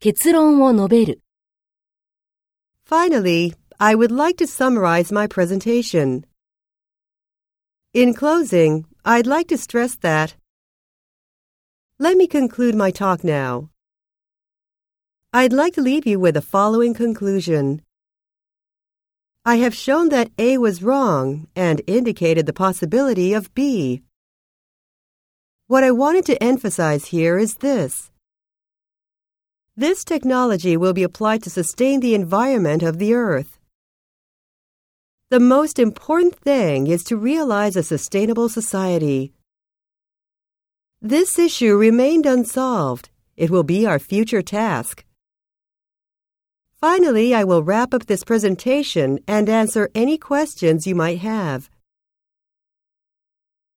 結論を述べる。 Finally, I would like to summarize my presentation. In closing, I'd like to stress that Let me conclude my talk now. I'd like to leave you with the following conclusion. I have shown that A was wrong and indicated the possibility of B. What I wanted to emphasize here is this. This technology will be applied to sustain the environment of the Earth. The most important thing is to realize a sustainable society. This issue remained unsolved. It will be our future task. Finally, I will wrap up this presentation and answer any questions you might have.